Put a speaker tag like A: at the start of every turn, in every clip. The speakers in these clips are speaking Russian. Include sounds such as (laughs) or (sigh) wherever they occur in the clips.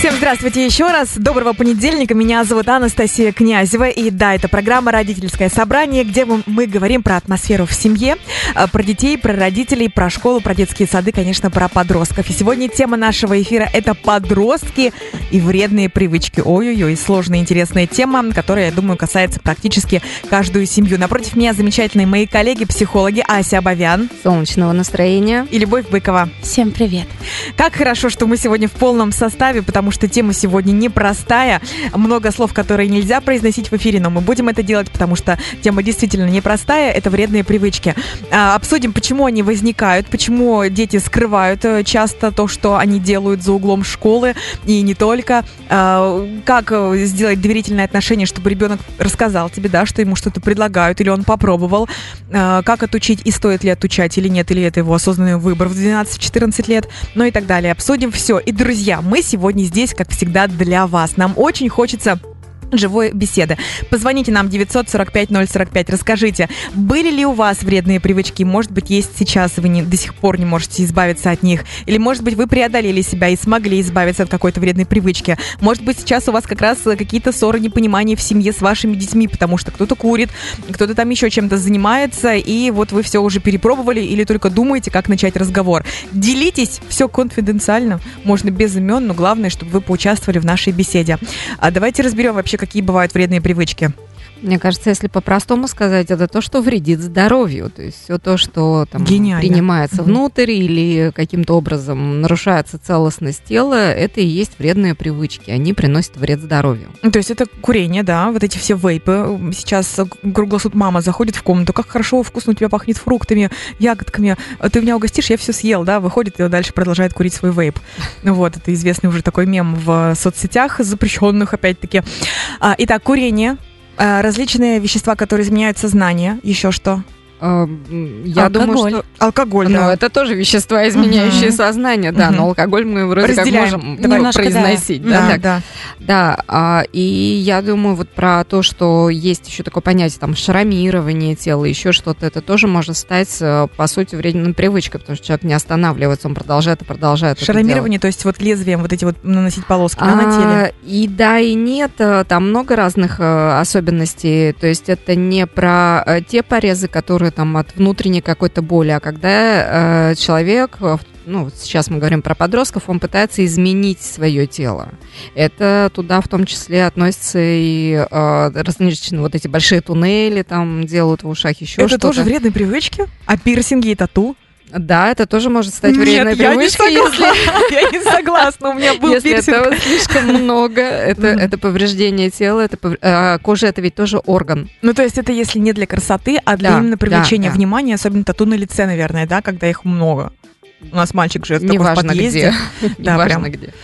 A: Всем здравствуйте еще раз. Доброго понедельника. Меня зовут Анастасия Князева. И да, это программа «Родительское собрание», где мы, мы говорим про атмосферу в семье, а, про детей, про родителей, про школу, про детские сады, конечно, про подростков. И сегодня тема нашего эфира – это подростки и вредные привычки. Ой-ой-ой, сложная, интересная тема, которая, я думаю, касается практически каждую семью. Напротив меня замечательные мои коллеги-психологи Ася Абовян.
B: Солнечного настроения.
A: И Любовь Быкова.
C: Всем привет.
A: Как хорошо, что мы сегодня в полном составе, потому потому что тема сегодня непростая. Много слов, которые нельзя произносить в эфире, но мы будем это делать, потому что тема действительно непростая. Это вредные привычки. А, обсудим, почему они возникают, почему дети скрывают э, часто то, что они делают за углом школы, и не только. А, как э, сделать доверительное отношение, чтобы ребенок рассказал тебе, да, что ему что-то предлагают, или он попробовал. А, как отучить, и стоит ли отучать, или нет, или это его осознанный выбор в 12-14 лет, ну и так далее. Обсудим все. И, друзья, мы сегодня здесь здесь, как всегда, для вас. Нам очень хочется живой беседы. Позвоните нам 945-045, расскажите, были ли у вас вредные привычки, может быть, есть сейчас, вы не, до сих пор не можете избавиться от них, или, может быть, вы преодолели себя и смогли избавиться от какой-то вредной привычки, может быть, сейчас у вас как раз какие-то ссоры, непонимания в семье с вашими детьми, потому что кто-то курит, кто-то там еще чем-то занимается, и вот вы все уже перепробовали или только думаете, как начать разговор. Делитесь, все конфиденциально, можно без имен, но главное, чтобы вы поучаствовали в нашей беседе. А давайте разберем вообще, какие бывают вредные привычки?
B: Мне кажется, если по-простому сказать, это то, что вредит здоровью. То есть все то, что там принимается внутрь или каким-то образом нарушается целостность тела, это и есть вредные привычки. Они приносят вред здоровью.
A: То есть это курение, да, вот эти все вейпы. Сейчас круглосут мама заходит в комнату, как хорошо, вкусно у тебя пахнет фруктами, ягодками. Ты меня угостишь, я все съел, да, выходит и дальше продолжает курить свой вейп. Вот, это известный уже такой мем в соцсетях, запрещенных опять-таки. А, итак, курение, а, различные вещества, которые изменяют сознание, еще что?
B: А, я алкоголь. думаю, что
A: алкоголь,
B: ну, да. это тоже вещества, изменяющие угу. сознание, да, угу. но алкоголь мы вроде Разделяем. как можем Немножко, произносить, да, да, да. да. да а, и я думаю вот про то, что есть еще такое понятие, там, шрамирование тела, еще что-то, это тоже может стать, э, по сути, вредной привычкой, потому что человек не останавливается, он продолжает и продолжает
A: Шрамирование, то есть вот лезвием вот эти вот наносить полоски а, на теле?
B: И да, и нет, э, там много разных э, особенностей, то есть это не про те порезы, которые там от внутренней какой-то боли, а когда э, человек, ну, сейчас мы говорим про подростков, он пытается изменить свое тело. Это туда в том числе относятся и э, различные вот эти большие туннели там делают в ушах, еще
A: что-то.
B: Это
A: тоже вредные привычки? А пирсинги и тату?
B: Да, это тоже может стать вредной
A: Нет,
B: привычкой,
A: я не согласна. Если... (laughs) Я не согласна, у меня был
B: если
A: пирсинг.
B: этого слишком много, это, это повреждение тела, это пов... а, кожа это ведь тоже орган.
A: Ну, то есть это если не для красоты, а для да, именно привлечения да, да. внимания, особенно тату на лице, наверное, да, когда их много. У нас мальчик живет
B: не
A: такой в подъезде. (laughs)
B: Где. Да, не важно где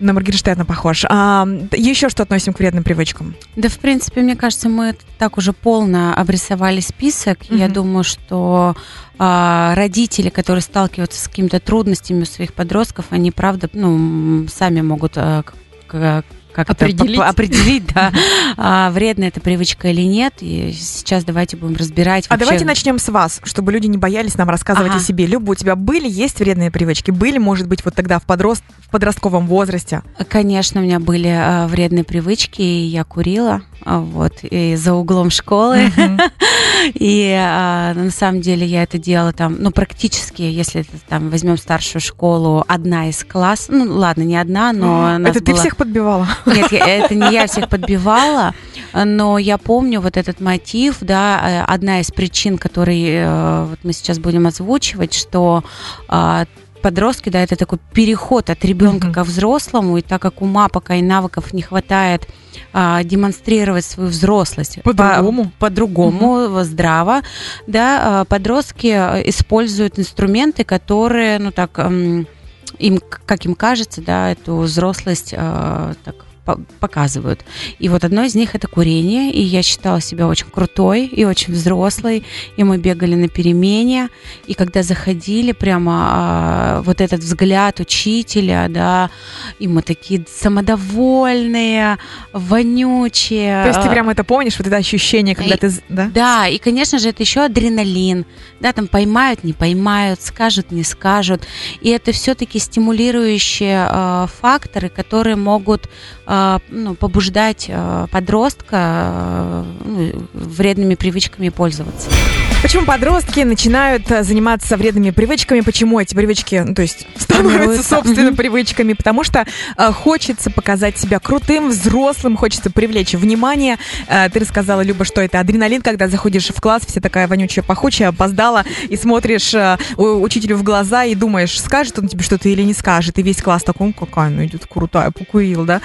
A: на Моргенштерна похож. А, еще что относим к вредным привычкам?
C: Да, в принципе, мне кажется, мы так уже полно обрисовали список. Mm-hmm. Я думаю, что а, родители, которые сталкиваются с какими-то трудностями у своих подростков, они, правда, ну, сами могут а, к, как определить, это, (laughs) определить да, а, вредная эта привычка или нет. И сейчас давайте будем разбирать.
A: А давайте начнем с вас, чтобы люди не боялись нам рассказывать ага. о себе. Люба, у тебя были, есть вредные привычки? Были, может быть, вот тогда в, подрост, в подростковом возрасте?
C: Конечно, у меня были а, вредные привычки, и я курила. А, вот, и за углом школы. (laughs) И а, на самом деле я это делала там, ну, практически, если там возьмем старшую школу, одна из класс, ну, ладно, не одна, но...
A: Это ты всех подбивала?
C: Нет, это не я всех подбивала, но я помню вот этот мотив, да, э, одна из причин, которые э, вот мы сейчас будем озвучивать, что а, подростки, да, это такой переход от ребенка mm-hmm. ко взрослому, и так как ума пока и навыков не хватает а, демонстрировать свою взрослость
A: по-другому,
C: по, по-другому, mm-hmm. здраво, да, а, подростки используют инструменты, которые, ну так, им, как им кажется, да, эту взрослость так показывают. И вот одно из них это курение, и я считала себя очень крутой и очень взрослой, и мы бегали на перемене, и когда заходили, прямо а, вот этот взгляд учителя, да, и мы такие самодовольные, вонючие.
A: То есть ты
C: а,
A: прям это помнишь, вот это ощущение, когда
C: И-
A: ты... Да?
C: да, и, конечно же, это еще адреналин. Да, там поймают, не поймают, скажут, не скажут. И это все-таки стимулирующие э, факторы, которые могут э, ну, побуждать э, подростка э, ну, вредными привычками пользоваться.
A: Почему подростки начинают э, заниматься вредными привычками? Почему эти привычки, ну, то есть, становятся, собственно, привычками? Потому что э, хочется показать себя крутым, взрослым, хочется привлечь внимание. Э, ты рассказала, Люба, что это адреналин, когда заходишь в класс, вся такая вонючая, пахучая, опоздала, и смотришь э, учителю в глаза и думаешь, скажет он тебе что-то или не скажет. И весь класс такой, «М, какая она идет крутая, покурил, да?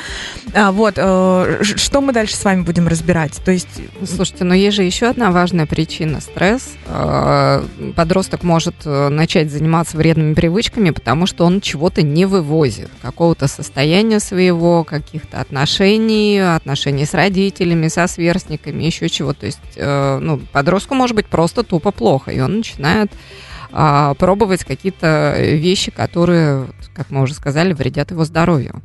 A: А, вот, э, что мы дальше с вами будем разбирать? То есть,
B: Слушайте, но есть же еще одна важная причина – стресс. Э, Подросток может э, начать заниматься вредными привычками, потому что он чего-то не вывозит, какого-то состояния своего, каких-то отношений, отношений с родителями, со сверстниками, еще чего. То есть, э, ну, подростку может быть просто тупо плохо, и он начинает а, пробовать какие-то вещи, которые, как мы уже сказали, вредят его здоровью.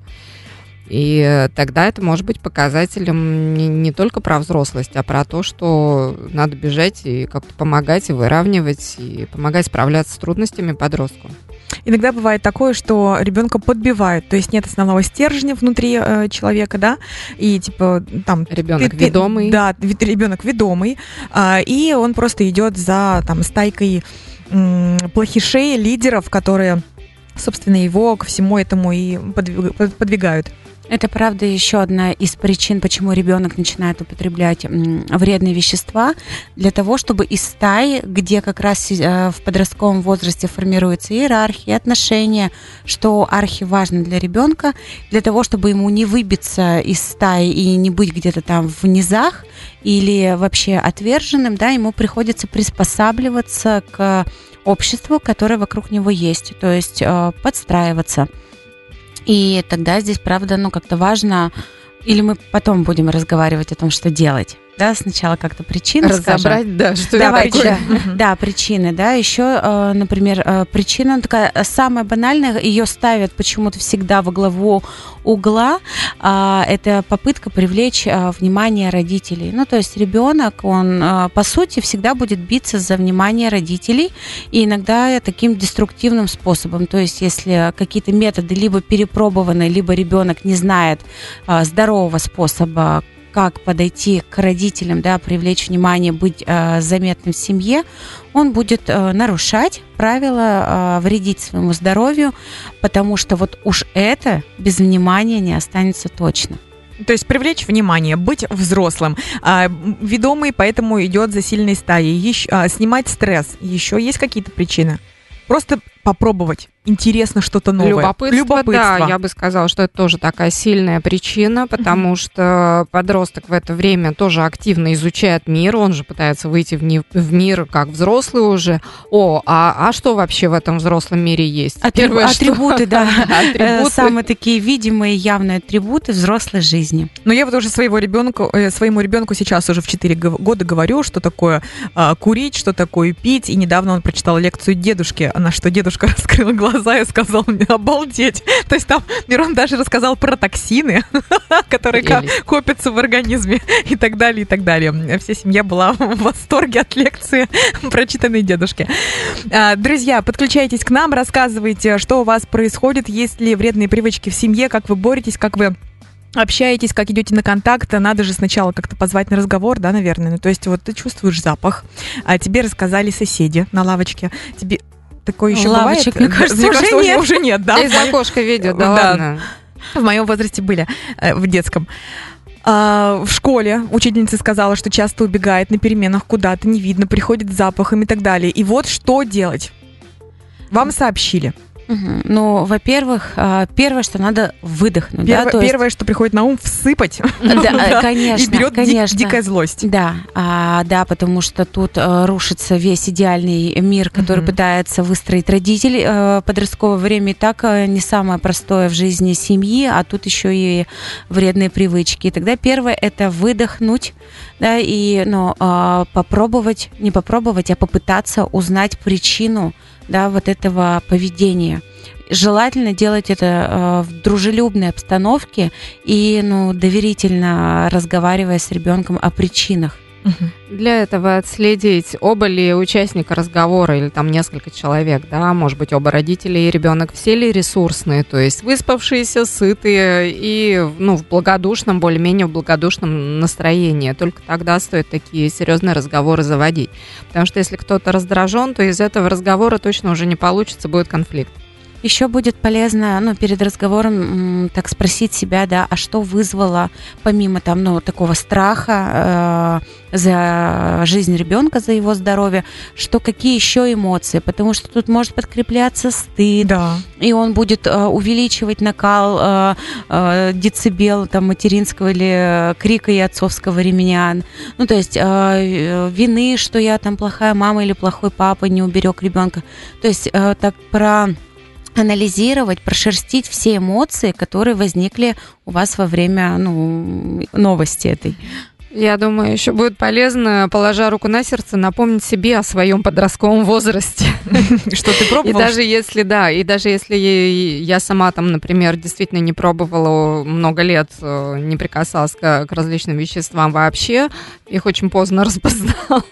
B: И э, тогда это может быть показателем не, не только про взрослость, а про то, что надо бежать и как-то помогать, и выравнивать, и помогать справляться с трудностями подростку.
A: Иногда бывает такое, что ребенка подбивают, то есть нет основного стержня внутри э, человека, да, и типа там
B: Ребенок
A: ты- ты-
B: ведомый.
A: да, ребенок ведомый, а, и он просто идет за там стайкой м, плохишей, лидеров, которые собственно его ко всему этому и подвиг- под- подвигают.
C: Это правда еще одна из причин, почему ребенок начинает употреблять вредные вещества, для того, чтобы из стаи, где как раз э, в подростковом возрасте формируется иерархия, отношения, что архиважно для ребенка, для того, чтобы ему не выбиться из стаи и не быть где-то там в низах или вообще отверженным, да, ему приходится приспосабливаться к обществу, которое вокруг него есть, то есть э, подстраиваться. И тогда здесь, правда, ну как-то важно, или мы потом будем разговаривать о том, что делать. Да, сначала как-то причины скажем.
B: Разобрать, да, что
C: Давайте,
B: это такое.
A: Мгм.
C: Да, причины, да. Еще, э, например, э, причина такая э, самая банальная, ее ставят почему-то всегда во главу угла. а, Это попытка привлечь внимание родителей. Ну, то есть ребенок, он по сути всегда будет биться за внимание родителей, и иногда таким деструктивным способом. То есть, если какие-то методы либо перепробованы, либо ребенок не знает здорового способа, как подойти к родителям, да, привлечь внимание, быть э, заметным в семье, он будет э, нарушать правила, э, вредить своему здоровью, потому что вот уж это без внимания не останется точно.
A: То есть привлечь внимание, быть взрослым, а, ведомый, поэтому идет за сильной стаей, Ещё- а, снимать стресс. Еще есть какие-то причины? Просто попробовать. Интересно что-то новое.
B: Любопытство, да, я бы сказала, что это тоже такая сильная причина, потому что подросток в это время тоже активно изучает мир, он же пытается выйти в, ни- в мир как взрослый уже. О, а, а что вообще в этом взрослом мире есть?
C: Атрибу-
B: Первое, что-
C: атрибуты, да. (laughs) Э,
B: Атрибуты.
C: Самые такие видимые, явные атрибуты взрослой жизни.
A: Но я вот уже своего ребенка, э, своему ребенку сейчас уже в 4 года говорю, что такое а, курить, что такое пить. И недавно он прочитал лекцию дедушки, на что дедушка (laughs) раскрыл глаза и сказал мне обалдеть. То есть там Мирон даже рассказал про токсины, (laughs) которые копятся в организме и так далее, и так далее. Вся семья была (laughs) в восторге от лекции, прочитанной дедушке. А, Друзья, подключайтесь к нам, рассказывайте, что у вас происходит, есть ли вредные привычки в семье, как вы боретесь, как вы общаетесь, как идете на контакт, надо же сначала как-то позвать на разговор, да, наверное. Ну, то есть вот ты чувствуешь запах, а тебе рассказали соседи на лавочке, тебе такое еще
C: Лавочек,
A: бывает?
C: мне кажется,
A: Мне
C: уже
A: кажется, уже,
C: нет.
A: уже нет, да.
B: Из окошка видео, да,
A: Да.
B: ладно.
A: В моем возрасте были, э, в детском. А, в школе учительница сказала, что часто убегает на переменах куда-то, не видно, приходит с запахом и так далее. И вот что делать? Вам сообщили.
C: Мгм. Ну, во-первых, а, первое, что надо выдохнуть.
A: Первое,
C: да, то есть-
A: первое, что приходит на ум, всыпать. (laughs)
C: Да, (laughs)
A: Да.
C: конечно,
A: И берет дик- дикая злость.
C: Да, а, да, потому что тут э, рушится весь идеальный мир, который пытается выстроить родитель э, подростковое время. И так э, не самое простое в жизни семьи, а тут еще и вредные привычки. И тогда первое это выдохнуть, да, и ну, а, попробовать, не попробовать, а попытаться узнать причину, да, вот этого поведения. Желательно делать это э, в дружелюбной обстановке и ну, доверительно разговаривая с ребенком о причинах.
B: Для этого отследить, оба ли участника разговора, или там несколько человек, да, может быть, оба родители и ребенок, все ли ресурсные, то есть выспавшиеся, сытые и, ну, в благодушном, более-менее в благодушном настроении. Только тогда стоит такие серьезные разговоры заводить. Потому что если кто-то раздражен, то из этого разговора точно уже не получится, будет конфликт.
C: Еще будет полезно, ну, перед разговором, так спросить себя, да, а что вызвало, помимо там, ну, такого страха э, за жизнь ребенка, за его здоровье, что какие еще эмоции, потому что тут может подкрепляться стыд,
A: Да.
C: и он будет э, увеличивать накал э, э, децибел там материнского или крика и отцовского ремня. Ну, то есть э, э, вины, что я там плохая мама или плохой папа, не уберег ребенка. То есть э, так про анализировать, прошерстить все эмоции, которые возникли у вас во время ну, новости этой.
B: Я думаю, еще будет полезно, положа руку на сердце, напомнить себе о своем подростковом возрасте. (laughs)
A: Что ты
B: И
A: пробовал?
B: даже если, да, и даже если я сама там, например, действительно не пробовала много лет, э, не прикасалась к, различным веществам вообще, их очень поздно (laughs) распознала.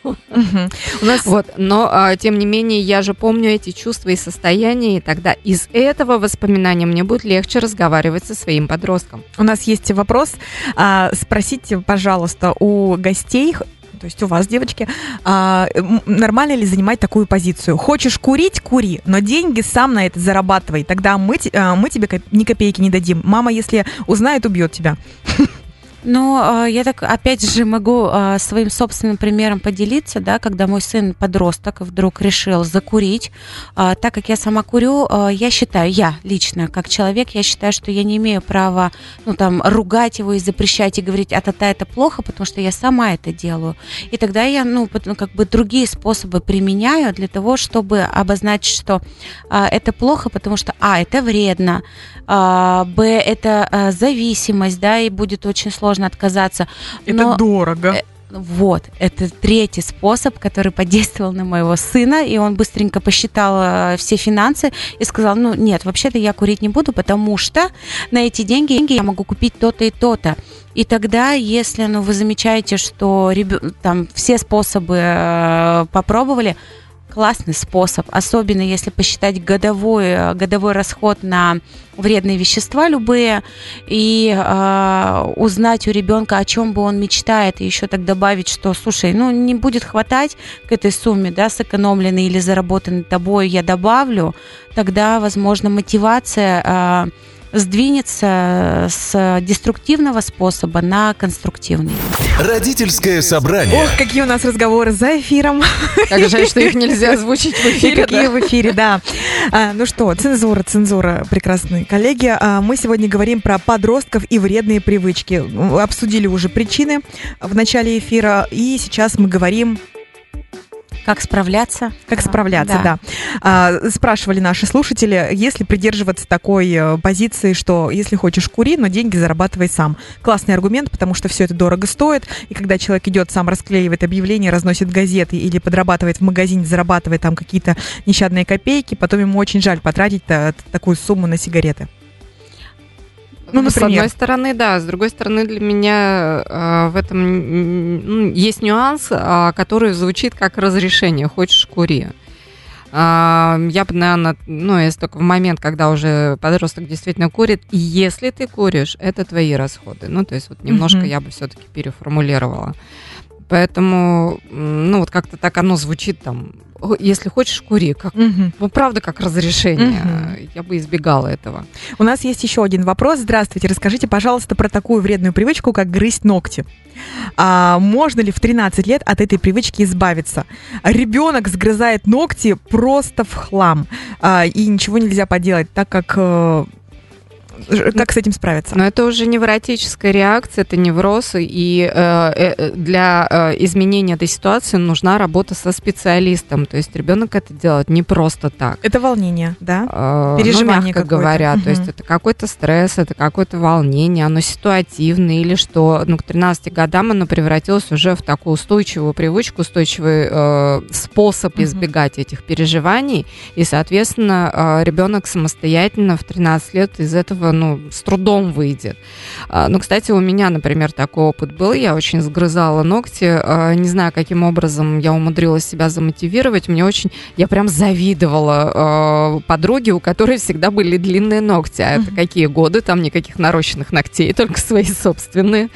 A: У нас
B: Вот, но а, тем не менее я же помню эти чувства и состояния, и тогда из этого воспоминания мне будет легче разговаривать со своим подростком.
A: У нас есть вопрос. А, спросите, пожалуйста, у гостей, то есть у вас, девочки, а, нормально ли занимать такую позицию? Хочешь курить, кури, но деньги сам на это зарабатывай. Тогда мы, а, мы тебе ни копейки не дадим. Мама, если узнает, убьет тебя. (laughs)
C: Но э, я так опять же могу э, своим собственным примером поделиться, да, когда мой сын подросток вдруг решил закурить, Э, так как я сама курю, я считаю, я лично как человек, я считаю, что я не имею права, ну там ругать его и запрещать и говорить, а та это плохо, потому что я сама это делаю. И тогда я, ну, ну, как бы другие способы применяю для того, чтобы обозначить, что а, это плохо, потому что, а, это вредно, а, б, это а, зависимость, да, и будет очень сложно отказаться.
A: Это
C: Но-
A: дорого.
C: э, Вот, это третий способ, который подействовал на моего сына, и он быстренько посчитал э, все финансы и сказал, ну нет, вообще-то я курить не буду, потому что на эти деньги я могу купить то-то и то-то. И тогда, если ну, вы замечаете, что ребё- там все способы э, попробовали, классный способ, особенно если посчитать годовой, э, годовой расход на вредные вещества любые и э, узнать у ребенка, о чем бы он мечтает, и еще так добавить, что, слушай, ну не будет хватать к этой сумме, да, сэкономленной или заработанной тобой, я добавлю, тогда, возможно, мотивация э, сдвинется с деструктивного способа на конструктивный.
D: Родительское собрание.
A: Ох, какие у нас разговоры за эфиром.
B: Как жаль, что их нельзя (laughs) озвучить в
A: И
B: эфире.
A: какие
B: да.
A: в эфире, да. А, ну что, цензура, цензура, прекрасные коллеги. А, мы сегодня говорим про подростков и вредные привычки. Обсудили уже причины в начале эфира, и сейчас мы говорим,
C: Как справляться?
A: как
C: А,
A: справляться, да. А, спрашивали наши слушатели, если придерживаться такой э, позиции, что если хочешь кури, но деньги зарабатывай сам. Классный аргумент, потому что все это дорого стоит, и когда человек идет, сам расклеивает объявления, разносит газеты или подрабатывает в магазине, зарабатывает там какие-то нещадные копейки, потом ему очень жаль потратить та- такую сумму на сигареты. Ну,
B: С
A: например.
B: одной стороны, да. С другой стороны, для меня э, в этом ну, есть нюанс, а, который звучит как разрешение. Хочешь, кури. А, Я бы, наверное, ну, если только в момент, когда уже подросток действительно курит, если ты куришь, это твои расходы. Ну, то есть вот немножко
A: Мгм.
B: я бы все-таки переформулировала. Поэтому, ну, вот как-то так оно звучит там, если хочешь, кури. Как,
A: Мгм.
B: ну, правда, как разрешение.
A: Мгм.
B: Я бы избегала этого.
A: У нас есть еще один вопрос. Здравствуйте, расскажите, пожалуйста, про такую вредную привычку, как грызть ногти. А можно ли в 13 лет от этой привычки избавиться? Ребенок сгрызает ногти просто в хлам, а, и ничего нельзя поделать, так как э, как с этим справиться?
B: Но это уже невротическая реакция, это невроз, и э, э, для э, изменения этой ситуации нужна работа со специалистом. То есть ребенок это делает не просто так.
A: Это волнение, да?
B: Э,
A: Переживание
B: ну, мягко
A: какое-то.
B: говоря, то есть это какой-то стресс, это какое-то волнение, оно ситуативное или что, ну, к 13 годам оно превратилось уже в такую устойчивую привычку, устойчивый э, способ
A: Мгм.
B: избегать этих переживаний, и, соответственно, э, ребенок самостоятельно в 13 лет из этого, ну, с трудом выйдет. А, Ну, кстати, у меня, например, такой опыт был, я очень сгрызала ногти, э, не знаю, каким образом я умудрилась себя замотивировать, мне очень, я прям завидовала э, подруге, у которой всегда были длинные ногти, а это какие годы, там никаких нарощенных ногтей, (laughs) только свои собственные.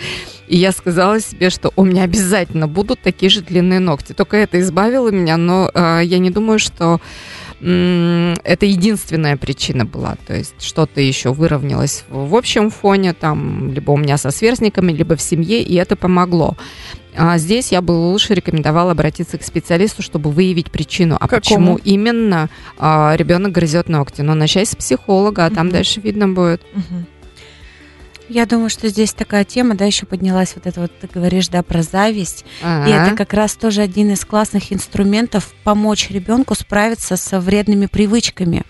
B: И я сказала себе, что у меня обязательно будут такие же длинные ногти. Только это избавило меня, но э, я не думаю, что это единственная причина была. То есть что-то еще выровнялось в, общем фоне, там, либо у меня со сверстниками, либо в семье, и это помогло. А здесь я бы лучше рекомендовала обратиться к специалисту, чтобы выявить причину, а
A: Какому?
B: почему именно а, ребенок грызет ногти. Но начать с психолога, а там
A: Мгм.
B: дальше видно будет.
A: Мгм.
C: Я думаю, что здесь такая тема, да, еще поднялась вот это вот, ты говоришь, да, про зависть. И
B: Ага.
C: это как раз тоже один из классных инструментов помочь ребенку справиться со вредными привычками.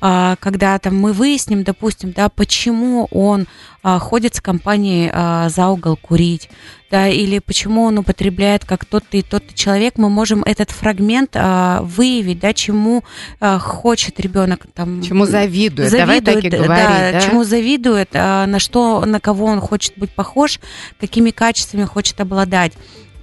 C: А, Когда там мы выясним, допустим, да, почему он а, ходит с компанией а, за угол курить, да, или почему он употребляет как тот-то и тот-то человек, мы можем этот фрагмент а, выявить, да, чему а, хочет ребенок там.
B: Чему завидует? Давай так и
C: да,
B: да?
C: чему завидует, а, на что, на кого он хочет быть похож, какими качествами хочет обладать.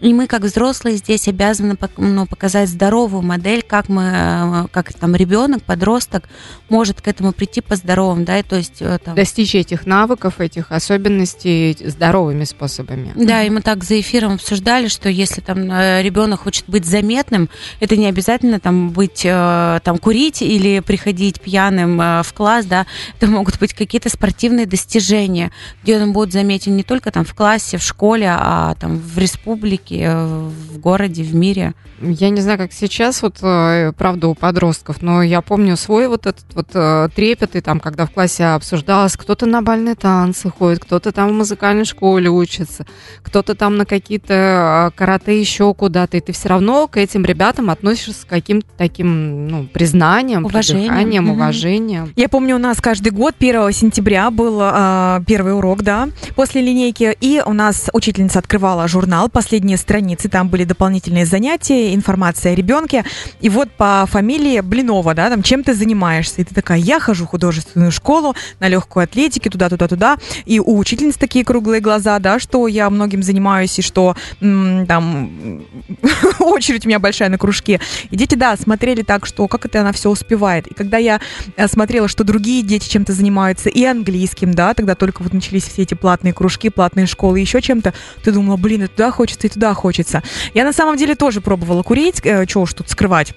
C: И мы, как взрослые, здесь обязаны ну, показать здоровую модель, как мы, э, как там ребенок, подросток может к этому прийти по-здоровым, да, и то есть э, там,
B: Достичь этих навыков, этих особенностей здоровыми способами.
C: Да, и мы так за эфиром обсуждали, что если там ребенок хочет быть заметным, это не обязательно там быть э, там курить или приходить пьяным э, в класс, да, это могут быть какие-то спортивные достижения, где он будет заметен не только там в классе, в школе, а там в республике, э, в городе, в мире.
B: Я не знаю, как сейчас, вот, э, правда, у подростков, но я помню свой вот этот вот э, трепет, и там, когда в классе обсуждалось, кто-то на бальные танцы ходит, кто-то там в музыкальной школе учится, кто-то там на какие-то э, карате еще куда-то, и ты все равно к этим ребятам относишься с каким-то таким, ну, признанием,
C: Уважением.
B: уважением.
A: Я помню, у нас каждый год 1 сентября был а, первый урок, да, после линейки, и у нас учительница открывала журнал, последние страницы, там были дополнительные занятия, информация о ребенке, и вот по фамилии Блинова, да, там, чем ты занимаешься, и ты такая, я хожу в художественную школу на легкую атлетике, туда-туда-туда, и у учительницы такие круглые глаза, да, что я многим занимаюсь, и что м, там (laughs) очередь у меня большая на кружке, и дети, да, смотрели так, что как это она все успевает, и когда я э, смотрела, что другие дети чем-то занимаются, и английским, да, тогда только вот начались все эти платные кружки, платные школы, еще чем-то, ты думала, блин, и туда хочется, и туда хочется. Я на самом деле тоже пробовала курить, э, чего уж тут скрывать.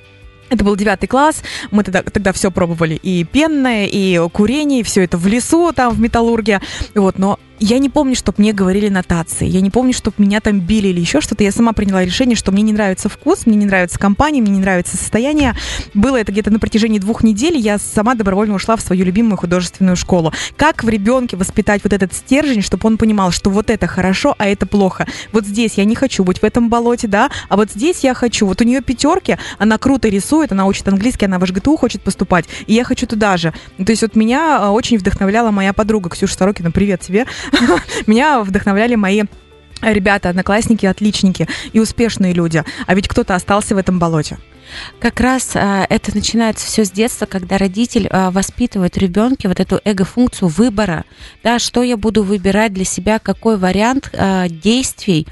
A: Это был девятый класс, мы тогда, тогда все пробовали, и пенное, и курение, и все это в лесу, там, в металлурге, вот, но я не помню, чтобы мне говорили нотации, я не помню, чтобы меня там били или еще что-то, я сама приняла решение, что мне не нравится вкус, мне не нравится компания, мне не нравится состояние, было это где-то на протяжении двух недель, я сама добровольно ушла в свою любимую художественную школу. Как в ребенке воспитать вот этот стержень, чтобы он понимал, что вот это хорошо, а это плохо. Вот здесь я не хочу быть в этом болоте, да, а вот здесь я хочу. Вот у нее пятерки, она круто рисует, она учит английский, она в ЖГТУ хочет поступать, и я хочу туда же. То есть вот меня а, очень вдохновляла моя подруга Ксюша Сорокина, привет тебе. (laughs) Меня вдохновляли мои ребята, одноклассники, отличники и успешные люди. А ведь кто-то остался в этом болоте.
C: Как раз а, это начинается все с детства, когда родитель а, воспитывает в ребенке вот эту эго-функцию выбора, да, что я буду выбирать для себя, какой вариант а, действий.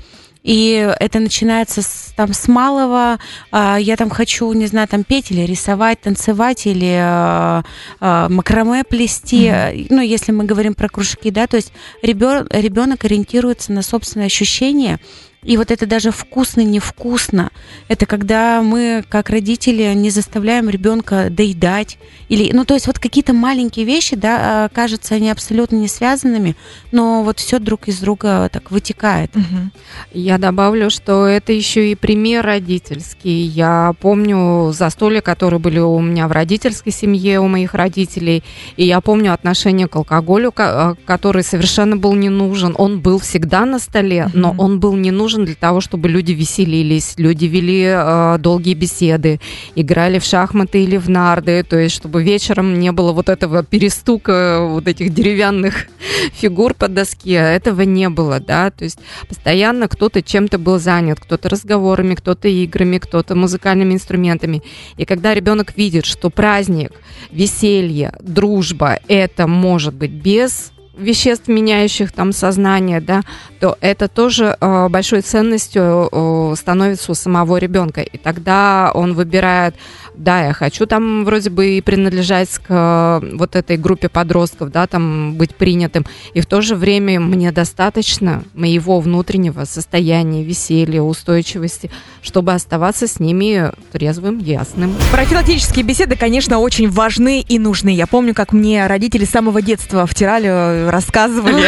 C: И это начинается с, там, с малого, а, я там хочу, не знаю, там петь или рисовать, танцевать или а, а, макраме плести,
A: Мгм.
C: ну, если мы говорим про кружки, да, то есть ребенок ориентируется на собственные ощущения, И вот это даже вкусно, невкусно. Это когда мы, как родители, не заставляем ребенка доедать. Или, ну, то есть вот какие-то маленькие вещи, да, а, кажутся они абсолютно не связанными, но вот все друг из друга так вытекает.
B: Угу. Я добавлю, что это еще и пример родительский. Я помню застолья, которые были у меня в родительской семье, у моих родителей, и я помню отношение к алкоголю, а, который совершенно был не нужен. Он был всегда на столе, но он был не нужен для того, чтобы люди веселились, люди вели э, долгие беседы, играли в шахматы или в нарды, то есть чтобы вечером не было вот этого перестука вот этих деревянных (laughs) фигур по доске, этого не было, да, то есть постоянно кто-то чем-то был занят, кто-то разговорами, кто-то играми, кто-то музыкальными инструментами. И когда ребенок видит, что праздник, веселье, дружба, это может быть без веществ, меняющих там сознание, да, то это тоже э, большой ценностью э, становится у самого ребенка. И тогда он выбирает, да, я хочу там вроде бы и принадлежать к э, вот этой группе подростков, да, там быть принятым. И в то же время мне достаточно моего внутреннего состояния, веселья, устойчивости, чтобы оставаться с ними трезвым, ясным.
A: Профилактические беседы, конечно, очень важны и нужны. Я помню, как мне родители с самого детства втирали рассказывали.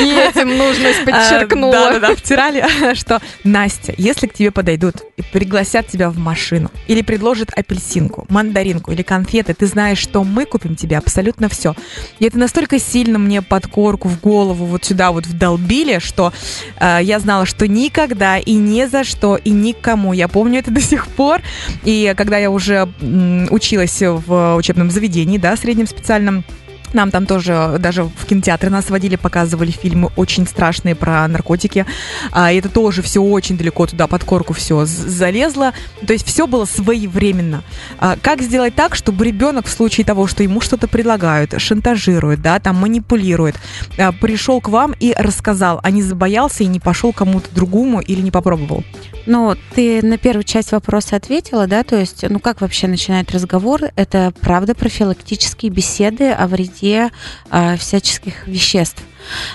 B: И этим нужность подчеркнула.
A: Да, да, да, втирали, (laughs) что Настя, если к тебе подойдут и пригласят тебя в машину, или предложат апельсинку, мандаринку или конфеты, ты знаешь, что мы купим тебе абсолютно все. И это настолько сильно мне под корку, в голову, вот сюда вот вдолбили, что э, я знала, что никогда и ни за что и никому. Я помню это до сих пор. И когда я уже м, училась в учебном заведении, да, среднем специальном, нам там тоже даже в кинотеатры нас водили, показывали фильмы очень страшные про наркотики. А, это тоже все очень далеко туда под корку все залезло. То есть все было своевременно. А, как сделать так, чтобы ребенок в случае того, что ему что-то предлагают, шантажируют, да, там манипулирует, а, пришел к вам и рассказал, а не забоялся и не пошел кому-то другому или не попробовал?
C: Ну, ты на первую часть вопроса ответила, да, то есть, ну как вообще начинать разговор? Это правда профилактические беседы о вреде э, всяческих веществ.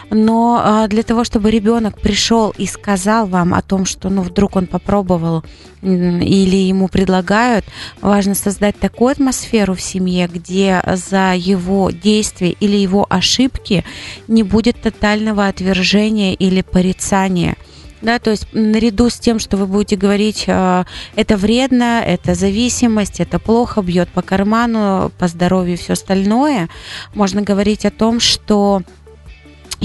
C: Но э, для того, чтобы ребенок пришел и сказал вам о том, что, ну, вдруг он попробовал или ему предлагают, важно создать такую атмосферу в семье, где за его действия или его ошибки не будет тотального отвержения или порицания да, то есть наряду с тем, что вы будете говорить, э, это вредно, это зависимость, это плохо, бьет по карману, по здоровью и все остальное, можно говорить о том, что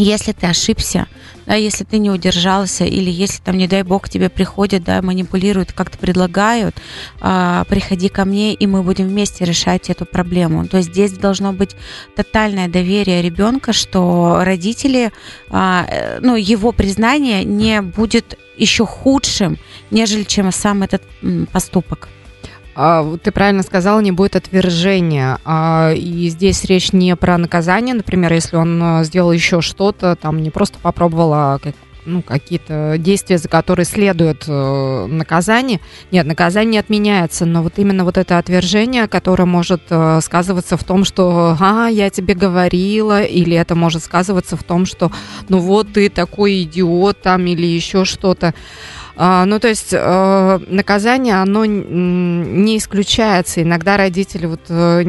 C: если ты ошибся, да, если ты не удержался, или если там, не дай бог, тебе приходят, да, манипулируют, как-то предлагают, а, приходи ко мне, и мы будем вместе решать эту проблему. То есть здесь должно быть тотальное доверие ребенка, что родители, а, э, ну, его признание не будет еще худшим, нежели чем сам этот поступок.
B: А, ты правильно сказал, не будет отвержения. А, и здесь речь не про наказание, например, если он а, сделал еще что-то, там не просто попробовал, а ну, какие-то действия, за которые следует э, наказание. Нет, наказание отменяется, но вот именно вот это отвержение, которое может э, сказываться в том, что «а, я тебе говорила», или это может сказываться в том, что «ну вот ты такой идиот» там или еще что-то. А, ну, то есть э, наказание, оно не исключается. Иногда родители вот э,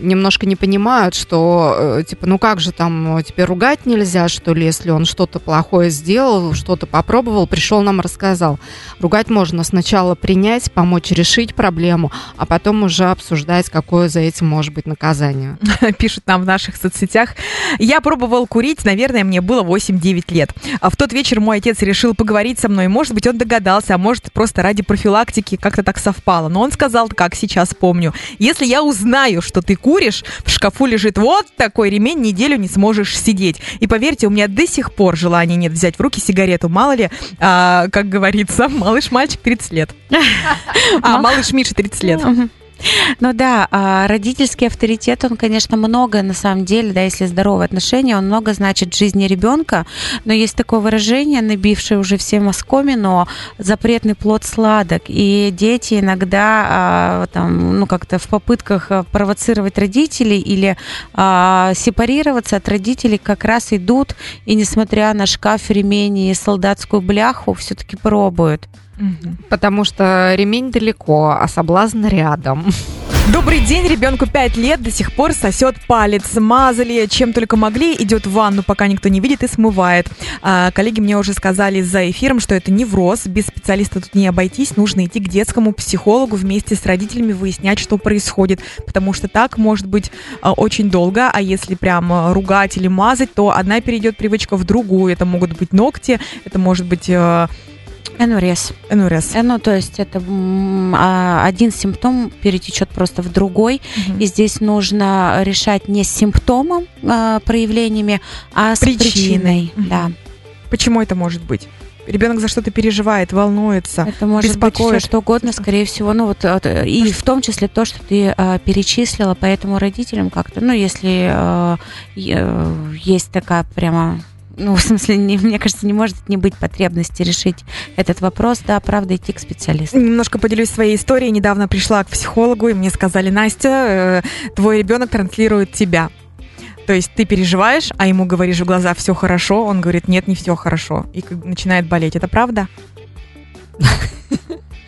B: немножко не понимают, что, э, типа, ну как же там, теперь ругать нельзя, что ли, если он что-то плохое сделал, что-то попробовал, пришел нам рассказал. Ругать можно сначала принять, помочь решить проблему, а потом уже обсуждать, какое за этим может быть наказание. (laughs)
A: Пишут нам в наших соцсетях. Я пробовал курить, наверное, мне было 8-9 лет. А в тот вечер мой отец решил поговорить со мной. Может быть, он догадался, а может просто ради профилактики как-то так совпало. Но он сказал, как сейчас помню, если я узнаю, что ты куришь, в шкафу лежит вот такой ремень, неделю не сможешь сидеть. И поверьте, у меня до сих пор желания нет взять в руки сигарету. Мало ли, а, как говорится, малыш-мальчик 30 лет. (laughs) А, малыш Миша 30 лет. (laughs)
C: Ну да, а родительский авторитет, он, конечно, много на самом деле, да, если здоровые отношения, он много значит в жизни ребенка, но есть такое выражение, набившее уже все но запретный плод сладок, и дети иногда а, там, ну как-то в попытках а, провоцировать родителей или а, сепарироваться от родителей как раз идут и, несмотря на шкаф, ремень и солдатскую бляху, все-таки пробуют.
B: Потому что ремень далеко, а соблазн рядом.
A: Добрый день, ребенку 5 лет, до сих пор сосет палец. Мазали чем только могли, идет в ванну, пока никто не видит и смывает. А, коллеги мне уже сказали за эфиром, что это невроз, без специалиста тут не обойтись, нужно идти к детскому психологу вместе с родителями выяснять, что происходит, потому что так может быть а, очень долго, а если прям а, ругать или мазать, то одна перейдет привычка в другую. Это могут быть ногти, это может быть а,
C: Энурез.
A: Энурез.
C: Ну, то есть это а, один симптом перетечет просто в другой. Угу. И здесь нужно решать не с симптомом, а, проявлениями, а с причиной. причиной. Угу. Да.
A: Почему это может быть? ребенок за что-то переживает, волнуется,
C: Это может беспокоит. быть все что угодно, скорее всего. Ну вот и в том числе то, что ты а, перечислила, поэтому родителям как-то, ну если а, есть такая прямо ну, (laughs) в смысле, не, мне кажется, не может не быть потребности решить этот вопрос, да, правда, идти к специалисту.
A: Немножко поделюсь своей историей. Недавно пришла к психологу, и мне сказали, Настя, э, твой ребенок транслирует тебя. То есть ты переживаешь, а ему говоришь в глаза все хорошо, он говорит, нет, не все хорошо, и начинает болеть. Это правда? (laughs)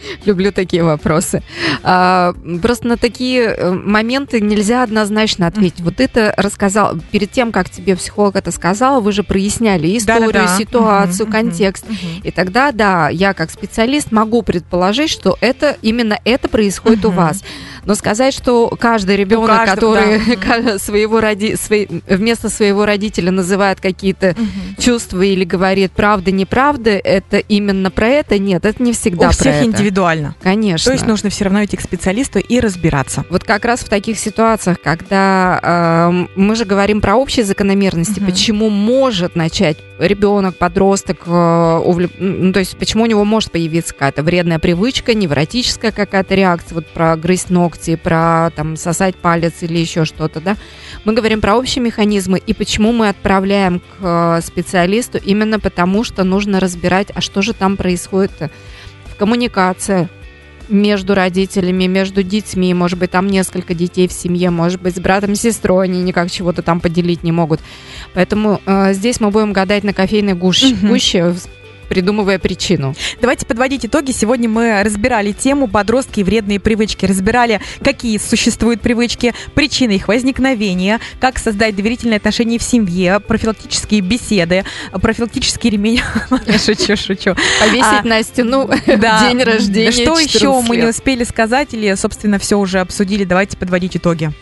A: (laughs)
B: Люблю такие вопросы. А, просто на такие э, моменты нельзя однозначно ответить. Вот это рассказал, перед тем, как тебе психолог это сказал, вы же проясняли историю, Да-да-да. ситуацию, угу, контекст. Угу. И тогда, да, я как специалист могу предположить, что это именно это происходит у вас. Но сказать, что каждый ребенок, который да. (laughs) своего роди... свой... вместо своего родителя называет какие-то угу. чувства или говорит правда, неправда, это именно про это, нет, это не всегда
A: у
B: про
A: всех
B: это.
A: индивидуально.
B: Конечно.
A: То есть нужно все равно идти к специалисту и разбираться.
B: Вот как раз в таких ситуациях, когда э, мы же говорим про общие закономерности, угу. почему может начать ребенок, подросток, э, увлек... ну, то есть почему у него может появиться какая-то вредная привычка, невротическая какая-то реакция, вот про грызть ногти, про там сосать палец или еще что-то, да. Мы говорим про общие механизмы и почему мы отправляем к э, специалисту именно потому, что нужно разбирать, а что же там происходит в коммуникации, между родителями, между детьми, может быть, там несколько детей в семье, может быть, с братом, сестрой они никак чего-то там поделить не могут. Поэтому э, здесь мы будем гадать на кофейной гуще, угу. гуще придумывая причину.
A: Давайте подводить итоги. Сегодня мы разбирали тему подростки и вредные привычки. Разбирали, какие существуют привычки, причины их возникновения, как создать доверительные отношения в семье, профилактические беседы, профилактический ремень. (laughs)
B: Шучу, шучу. Повесить а, на стену (laughs) день рождения.
A: Что еще мы не успели сказать или, собственно, все уже обсудили? Давайте подводить итоги.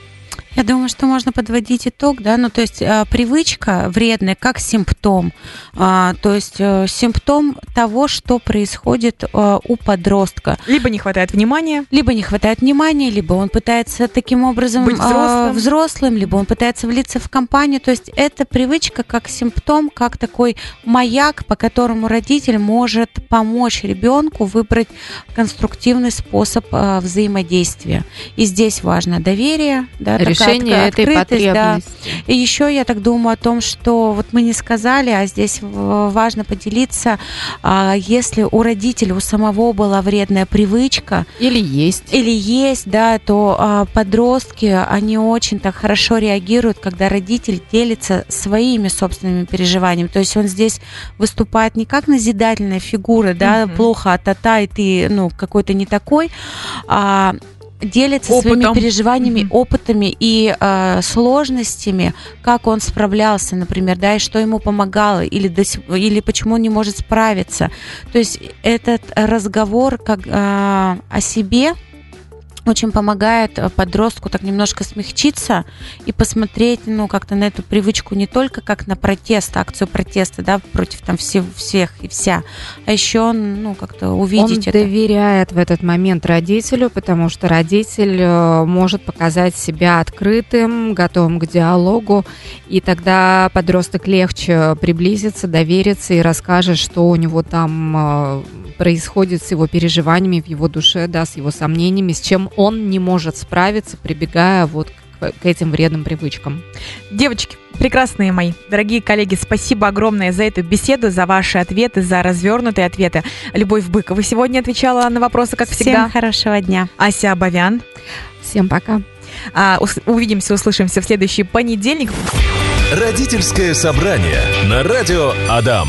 C: Я думаю, что можно подводить итог, да, ну то есть э, привычка вредная как симптом, э, то есть э, симптом того, что происходит э, у подростка.
A: Либо не хватает внимания,
C: либо не хватает внимания, либо он пытается таким образом
A: быть взрослым,
C: взрослым либо он пытается влиться в компанию, то есть это привычка как симптом, как такой маяк, по которому родитель может помочь ребенку выбрать конструктивный способ взаимодействия. И здесь важно доверие, да,
B: такая решение этой потребности. Да.
C: И еще я так думаю о том, что вот мы не сказали, а здесь важно поделиться, а, если у родителя у самого была вредная привычка
B: или есть,
C: или есть, да, то а, подростки они очень так хорошо реагируют, когда родитель делится своими собственными переживаниями. То есть он здесь выступает не как назидательная фигура, да, угу. плохо, а та и ты, ну какой-то не такой, а делится Опытом. своими переживаниями, mm-hmm. опытами и э, сложностями, как он справлялся, например, да, и что ему помогало, или, до, или почему он не может справиться. То есть этот разговор как э, о себе, очень помогает э, подростку так немножко смягчиться и посмотреть, ну, как-то на эту привычку не только как на протест, акцию протеста, да, против там всех, всех и вся, а еще, ну, как-то увидеть
B: Он это. доверяет в этот момент родителю, потому что родитель э, может показать себя открытым, готовым к диалогу, и тогда подросток легче приблизится, доверится и расскажет, что у него там э, происходит с его переживаниями в его душе, да, с его сомнениями, с чем он не может справиться, прибегая вот к, к этим вредным привычкам.
A: Девочки, прекрасные мои, дорогие коллеги, спасибо огромное за эту беседу, за ваши ответы, за развернутые ответы. Любовь Быкова сегодня отвечала на вопросы, как
C: Всем
A: всегда.
C: хорошего дня.
A: Ася Абовян.
B: Всем пока.
A: А, ус- увидимся, услышимся в следующий понедельник.
D: Родительское собрание на радио Адам.